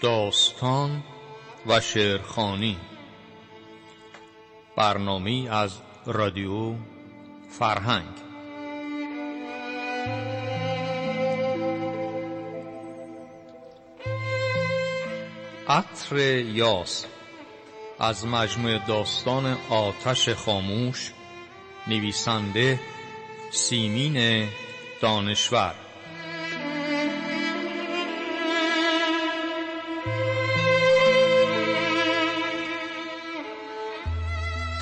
داستان و شعرخانی برنامه از رادیو فرهنگ. عطر یاس از مجموع داستان آتش خاموش نویسنده سیمین دانشور.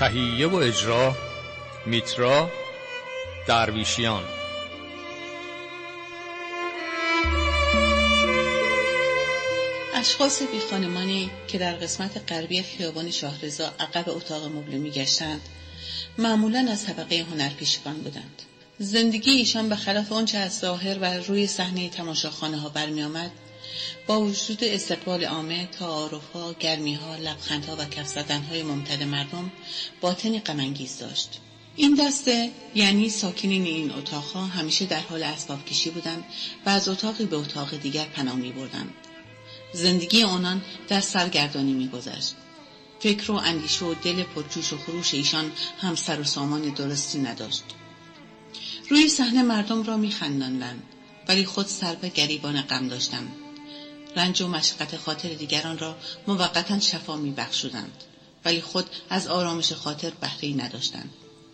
تهیه و اجرا میترا درویشیان. اشخاص بی خانمانی که در قسمت غربی خیابان شاهرضا عقب اتاق مبله میگشتند معمولا از طبقه هنرپیشگان بودند. زندگی ایشان به خلاف آنچه از ظاهر و روی صحنه تماشاخانه ها برمی آمد با وجود استقبال عامه تعارفها گرمیها لبخندها و کف های ممتد مردم باطنی غمانگیز داشت. این دسته یعنی ساکنین این اتاقها همیشه در حال اسباب کشی بودند و از اتاقی به اتاق دیگر پناه می بردند. زندگی آنان در سرگردانی میگذشت. فکر و اندیشه و دل پرجوش و خروش ایشان هم سر و سامان درستی نداشت. روی صحنه مردم را میخنداندند ولی خود سر به گریبان غم داشتند. رنج و مشقت خاطر دیگران را موقتا شفا میبخشودند. ولی خود از آرامش خاطر بهرهای نداشتند.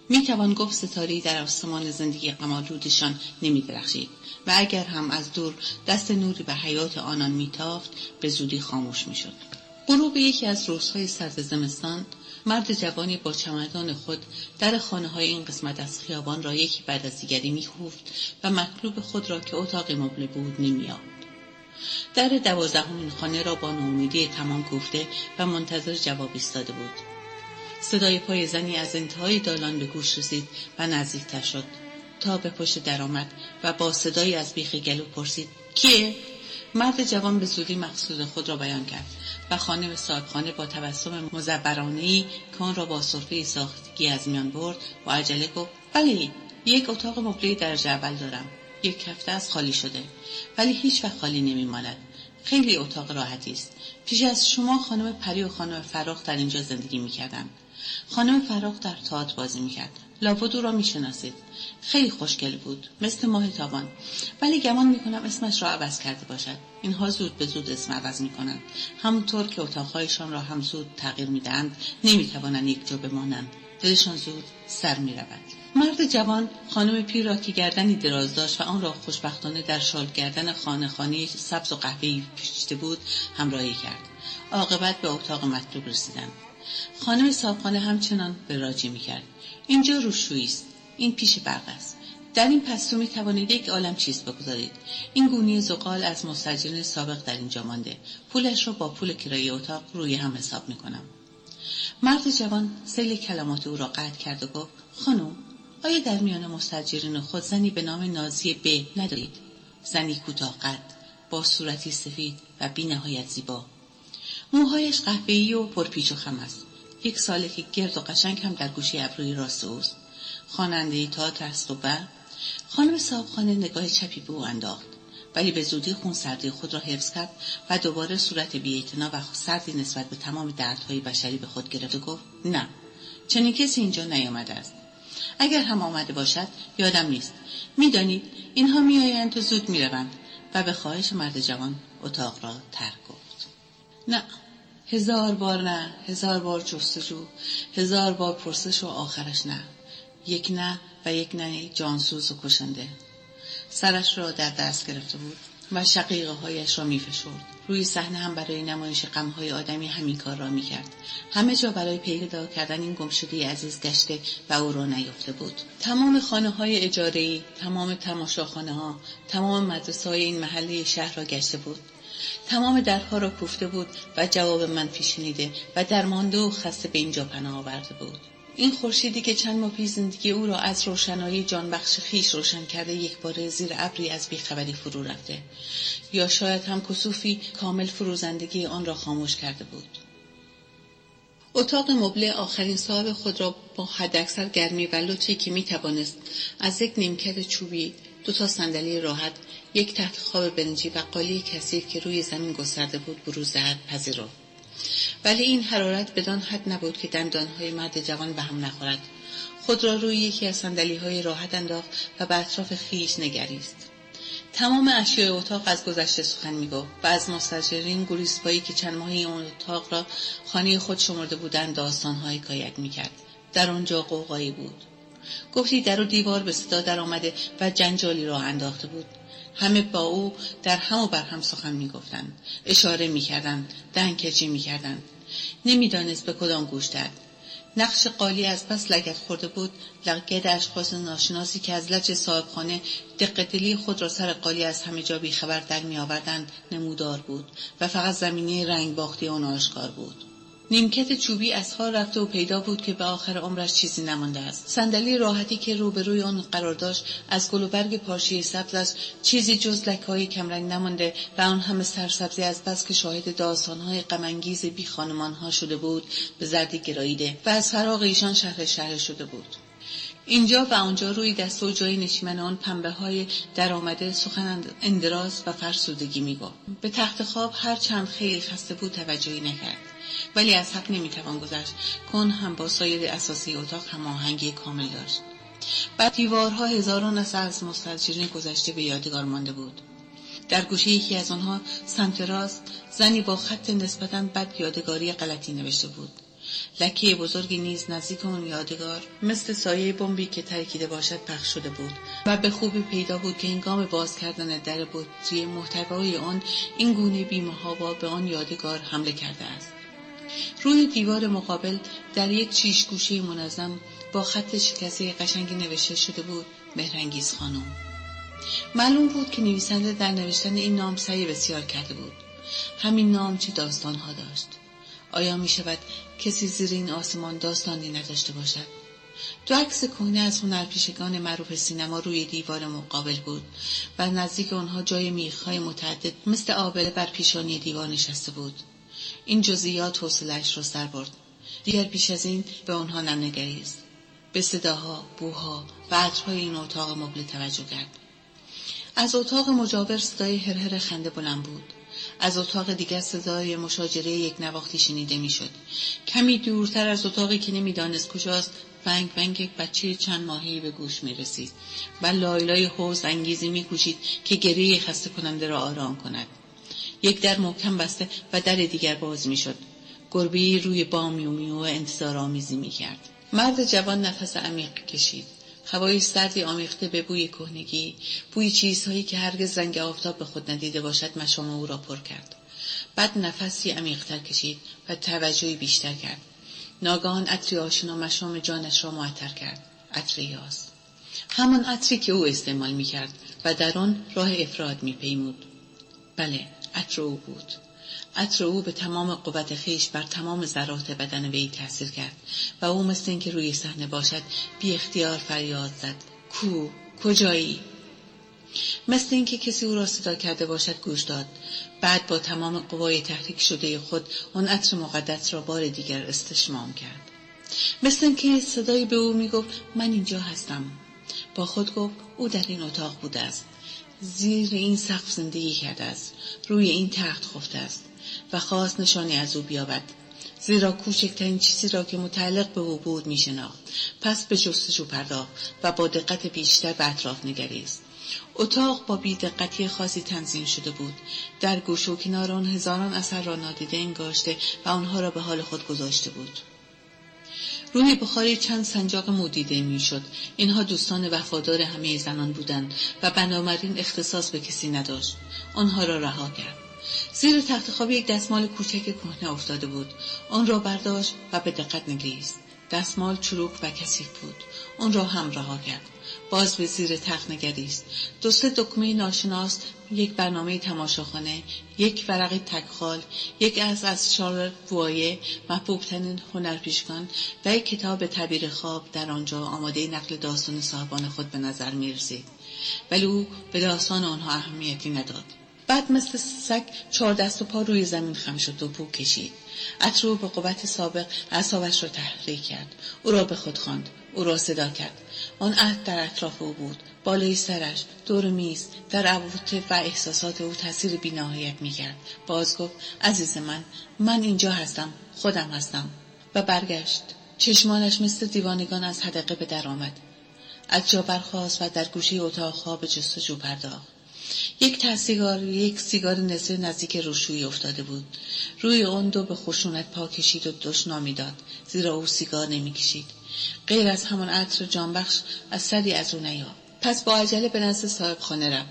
می‌توان گفت ستاری در آسمان زندگی قمالودشان نمیدرخشید و اگر هم از دور دست نوری به حیات آنان میتافت به زودی خاموش می‌شد. غروب یکی از روزهای سرد زمستان مرد جوانی با چمدان خود در خانه های این قسمت از خیابان را یکی بعد از دیگری میخوفت و مطلوب خود را که اتاق مبله بود نمییافت. در دوازدهمین خانه را با نومیدی تمام گفته و منتظر جواب ایستاده بود. صدای پای زنی از انتهای دالان به گوش رسید و نزدیکتر شد. تا به پشت درآمد و با صدایی از بیخ گلو پرسید کیه؟ مرد جوان به زودی مقصود خود را بیان کرد و خانه به صاحبخانه با تبسم مزبرانهای که آن را با صرفه ساختگی از میان برد و عجله گفت بله یک اتاق مبله درجه اول دارم. یک هفته از خالی شده ولی هیچ وقت خالی نمیماند. خیلی اتاق راحتی است. پیش از شما خانم پری و خانم فراخ در اینجا زندگی می‌کردند خانم فراخ در تئاتر بازی می‌کرد. لابد او را می‌شناسید. خیلی خوشگل بود. مثل ماه تابان ولی گمان می‌کنم اسمش را عوض کرده باشد. اینها زود به زود اسم عوض می‌کنند. همونطور که اتاقهایشان را هم زود تغییر می‌دهند نمی‌توانند یک جا بمانند. دلشان زود سر می‌رود. مرد جوان خانم پیر را که گردنی دراز داشت و آن را خوشبختانه در شال گردن خانه خانه سبز و قهوه‌ای پیچیده بود همراهی کرد. عاقبت به اتاق مطلوب رسیدند. خانم صاحبخانه همچنان به راجی می‌کرد. اینجا روشویی است. این پیش برق است. در این پستو می توانید یک عالم چیز بگذارید. این گونی زغال از مستجرین سابق در اینجا مانده. پولش را با پول کرایه اتاق روی هم حساب می کنم مرد جوان سیل کلمات او را قطع کرد و گفت خانم آیا در میان مستجرین خود زنی به نام نازی ب ندارید؟ زنی کوتاه قد با صورتی سفید و بی نهایت زیبا. موهایش قهوه‌ای و پرپیچ و خم است. یک ساله که گرد و قشنگ هم در گوشه ابروی راست اوست. خواننده تئاتر است و بعد خانم صاحبخانه نگاه چپی به او انداخت ولی به زودی خون سردی خود را حفظ کرد و دوباره صورت بیاعتنا و سردی نسبت به تمام دردهای بشری به خود گرفت و گفت نه چنین کسی اینجا نیامده است. اگر هم آمده باشد یادم نیست. می‌دانید اینها میآیند و زود می‌روند و به خواهش مرد جوان اتاق را ترک گفت. نه هزار بار نه هزار بار جستجو هزار بار پرسش و آخرش نه. یک نه و یک نه جانسوز و کشنده. سرش را در دست گرفته بود و شقیقه هایش را می فشرد. روی صحنه هم برای نمایش غمهای آدمی همین کار را می کرد. همه جا برای پیدا کردن این گمشده عزیز گشته و او را نیافته بود. تمام خانه های اجاره تمام تماشاخانه ها، تمام مدرسه های این محله شهر را گشته بود. تمام درها را کوفته بود و جواب من شنیده و درمانده و خسته به اینجا پناه آورده بود. این خورشیدی که چند ماه پیش زندگی او را از روشنایی جانبخش خیش روشن کرده یک بار زیر ابری از بیخبری فرو رفته. یا شاید هم کسوفی کامل فروزندگی آن را خاموش کرده بود. اتاق مبله آخرین صاحب خود را با حداکثر گرمی و لطفی که می توانست از یک نیمکت چوبی دو تا صندلی راحت یک تخت خواب برنجی و قالی کثیف که روی زمین گسترده بود بروز دهد پذیرفت. ولی این حرارت بدان حد نبود که دندانهای مرد جوان به هم نخورد. خود را روی یکی از صندلی های راحت انداخت و به اطراف خیش نگریست. تمام اشیاء اتاق از گذشته سخن می‌گفت و از مستجرین گریسپایی که چند ماهی اون اتاق را خانه خود شمرده بودند داستانهایی کاید می‌کرد. در آنجا قوقایی بود. گفتی در و دیوار به صدا در آمده و جنجالی راه انداخته بود. همه با او در هم و بر هم سخن می‌گفتند. اشاره می‌کردند. دهنکجی می‌کردند. نمی‌دانست به کدام گوش دهد نقش قالی از پس لگت خورده بود. لگد اشخاص ناشناسی که از لج صاحبخانه دقدلی خود را سر قالی از همه جا بیخبر در میآوردند نمودار بود و فقط زمینه رنگ باختی آن آشکار بود. نیمکت چوبی از حال رفته و پیدا بود که به آخر عمرش چیزی نمانده است. صندلی راحتی که روبروی آن قرار داشت از گل و برگ پارچه سبزش چیزی جز لکههای کمرنگ نمانده و آن همه سرسبزی از بس که شاهد داستانهای غمانگیز بی خانمانها شده بود به زردی گراییده و از فراغ ایشان شهر شهر شده بود. اینجا و آنجا روی دست و جای نشیمن آن پنبه های در آمده سخن اندراز و فرسودگی می‌گفت به تخت خواب هر چند خیلی خسته بود توجهی نکرد. ولی از حق نمی‌توان گذشت. کن هم با سایر اساسی اتاق هماهنگی کامل داشت. بعد دیوارها هزاران اثر از مستجرین گذشته به یادگار مانده بود. در گوشه یکی از آنها سمت راست زنی با خط نسبتا بد یادگاری غلطی نوشته بود. لکه بزرگی نیز نزدیک اون یادگار مثل سایه بمبی که ترکیده باشد پخش شده بود و به خوبی پیدا بود که هنگام باز کردن در بطری محتوای آن این گونه بیمهابا به آن یادگار حمله کرده است. روی دیوار مقابل در یک چیش گوشه منظم با خط شکسته قشنگی نوشته شده بود مهرنگیز خانم. معلوم بود که نویسنده در نوشتن این نام سعی بسیار کرده بود. همین نام چه داستانها داشت. آیا می شود کسی زیر این آسمان داستانی نداشته باشد؟ دو عکس کهنه از هنرپیشگان معروف سینما روی دیوار مقابل بود و نزدیک آنها جای میخهای متعدد مثل آبله بر پیشانی دیوار نشسته بود. این جزئیات حوصلهاش را سر برد. دیگر پیش از این به آنها ننگریست به صداها بوها و عطرهای این اتاق مبل توجه کرد. از اتاق مجاور صدای هرهر خنده بلند بود. از اتاق دیگر صدای مشاجره یک نواختی شنیده می‌شد. کمی دورتر از اتاقی که نمی‌دانست کجاست ونگ ونگ یک بچه چند ماهی به گوش می رسید و لایلای حوز انگیزی می کوشید که گریه خسته کننده را آرام کند. یک در محکم بسته و در دیگر باز می شد گربه روی بام و انتظار آمیزی می کرد مرد جوان نفس عمیق کشید. هوای سردی آمیخته به بوی کهنگی بوی چیزهایی که هرگز رنگ آفتاب به خود ندیده باشد مشام او را پر کرد. بعد نفسی عمیقتر کشید و توجهی بیشتر کرد. ناگهان عطری آشنا مشام جانش را معطر کرد. عطر یاس. همان عطری که او استعمال می کرد و در آن راه افراد می پیمود. بله عطر او بود. عطر او به تمام قوت خیش بر تمام ذرات بدن وی تاثیر کرد و او مثل اینکه روی صحنه باشد بی اختیار فریاد زد. کو؟ کجایی؟ مثل اینکه کسی او را صدا کرده باشد گوش داد. بعد با تمام قوای تحریک شده خود آن عطر مقدس را بار دیگر استشمام کرد. مثل اینکه صدایی به او می‌گفت من اینجا هستم. با خود گفت او در این اتاق بوده است. زیر این سقف زندگی کرده است. روی این تخت خفته است و خواست نشانی از او بیابد. زیرا کوچکترین چیزی را که متعلق به او بود میشناخت. پس به جستجو پرداخت و با دقت بیشتر به اطراف نگریست. اتاق با بیدقتی خاصی تنظیم شده بود. در گوش و کنار آن هزاران اثر را نادیده انگاشته و آنها را به حال خود گذاشته بود. روی بخاری چند سنجاق مودیده می‌شد. اینها دوستان وفادار همه زنان بودند و بنابراین اختصاص به کسی نداشت. آنها را رها کرد. زیر تخت خواب یک دستمال کوچک کهنه افتاده بود. آن را برداشت و به دقت نگریست. دستمال چروک و کثیف بود. آن را هم رها کرد. باز به زیر تخت نگریست دو سه دکمه ناشناس یک برنامه تماشاخانه یک ورق تکخال یک از از شارل بوایه محبوبترین هنرپیشگان و یک کتاب تعبیر خواب در آنجا آماده نقل داستان صاحبان خود به نظر می رسید. ولی او به داستان آنها اهمیتی نداد. بعد مثل سگ چهار دست و پا روی زمین خم شد و بو کشید. عطر به قوت سابق اعصابش را تحریک کرد. او را به خود خواند. او را صدا کرد. آن عهد در اطراف او بود. بالای سرش دور میز در عواطف و احساسات او تاثیر بینهایت می‌کرد. باز گفت عزیز من من اینجا هستم خودم هستم. و برگشت. چشمانش مثل دیوانگان از حدقه به در آمد. از جا برخواست و در گوشه اتاق خواب جستجو پرداخت. یک ته سیگار یک سیگار نصف نزدیک روشویی افتاده بود. روی آن دو به خشونت پا کشید و دشنامی داد. زیرا او سیگار نمی‌کشید. غیر از همان عطر جانبخش از سری از او نیافت پس با عجله به نزد صاحب خانه رفت.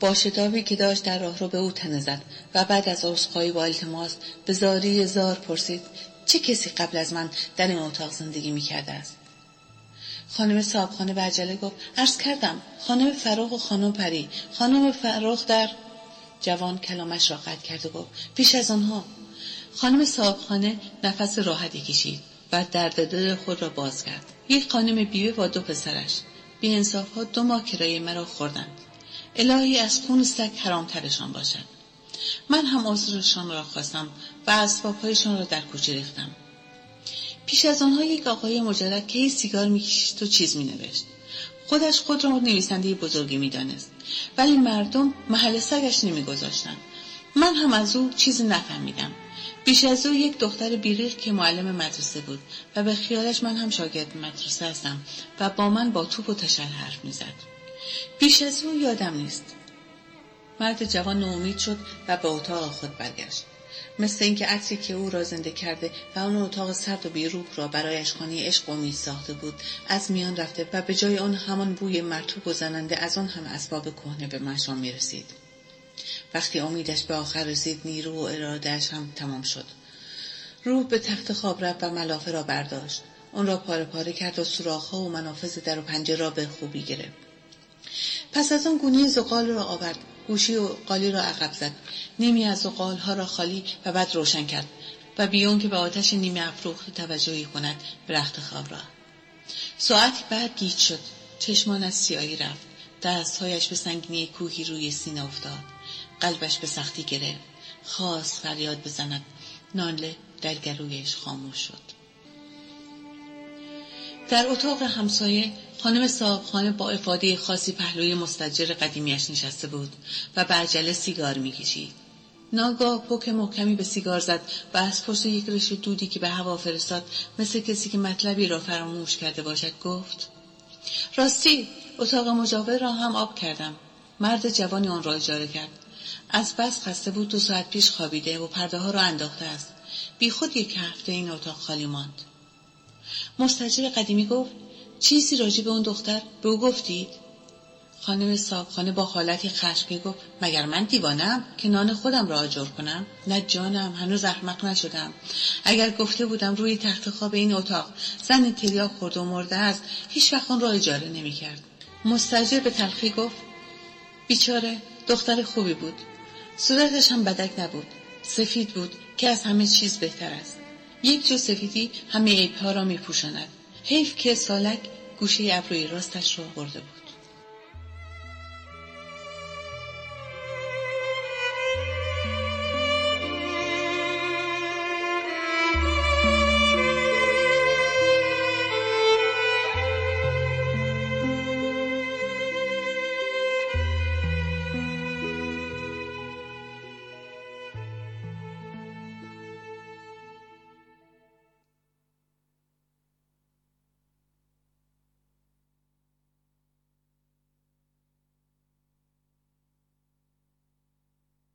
با شتابی که داشت در راه رو به او تنه زد و بعد از عذرخواهی با التماس به زاری زار پرسید چه کسی قبل از من در این اتاق زندگی می‌کرده است؟ خانم صاحبخانه به عجله گفت عرض کردم خانم فراغ و خانم پری. خانم فراغ در جوان کلامش را قطع کرد و گفت پیش از آنها. خانم صاحبخانه نفس راحتی کشید. و درد دل خود را باز کرد. یک خانم بیوه با دو پسرش. بی انصاف ها دو ماه کرایه مرا خوردند. الهی از خون سگ حرامترشان باشد. من هم عذرشان را خواستم و اسبابهایشان را در کوچه ریختم. پیش از آنها یک آقای مجرد که سیگار می‌کشید و چیز مینوشت. خودش خود را نویسنده بزرگی می‌دانست. ولی مردم محل سگش نمیگذاشتند. من هم از او چیزی نفهمیدم. بیش از او یک دختر بیریخ که معلم مدرسه بود و به خیالش من هم شاگرد مدرسه هستم و با من با توپ و تشل حرف می‌زد. بیش از او یادم نیست. مرد جوان نومید شد و به اتاق خود برگشت. مثل اینکه عطری که او را زنده کرده و آن اتاق سرد و بیروح را برایش خانه عشق امید ساخته بود از میان رفته و به جای آن همان بوی مرتوب و زننده از آن هم اسباب کهنه به مشام می رسید. وقتی امیدش به آخر رسید نیرو و ارادهش هم تمام شد. روح به تخت خواب رفت و ملافه را برداشت. آن را پاره پاره کرد و سوراخها و منافذ در و پنجره را به خوبی گرفت. پس از آن گونی زغال را آورد. گوشی و قالی را عقب زد. نیمی از ها را خالی و بعد روشن کرد و بیون که به آتش نیمه افروخت توجهی کند به رخت خواب را. ساعتی بعد گیج شد. چشمان از سیایی رفت. دستهایش به سنگینی کوهی روی سینه افتاد. قلبش به سختی گرفت خواست فریاد بزند. ناله در گرویش خاموش شد. در اتاق همسایه خانم صاحبخانه با افاده خاصی پهلوی مستجر قدیمیش نشسته بود و به عجله سیگار می‌کشید. ناگاه پک محکمی به سیگار زد و از پشت یک رش دودی که به هوا فرستاد مثل کسی که مطلبی را فراموش کرده باشد گفت راستی اتاق مجاور را هم آب کردم. مرد جوانی آن را اجاره کرد. از بس خسته بود دو ساعت پیش خوابیده و پرده ها را انداخته است. بی خود یک هفته این اتاق خالی ماند. مستجر قدیمی گفت چیزی راجع به اون دختر؟ به او گفتید؟ خانم صاحبخانه با حالتی خشمگین گفت مگر من دیوانم که نان خودم را آجر کنم؟ نه جانم هنوز احمق نشدم. اگر گفته بودم روی تخت خواب این اتاق زن تریاک خورد و مرده است هیچ وقت را اجاره نمی‌کرد. مستجر به تلخی گفت بیچاره دختر خوبی بود. صورتش هم بدک نبود. سفید بود که از همه چیز بهتر است. یک جو سفیدی همه عیبها را میپوشاند. حیف که سالک گوشه ابروی راستش را برده بود.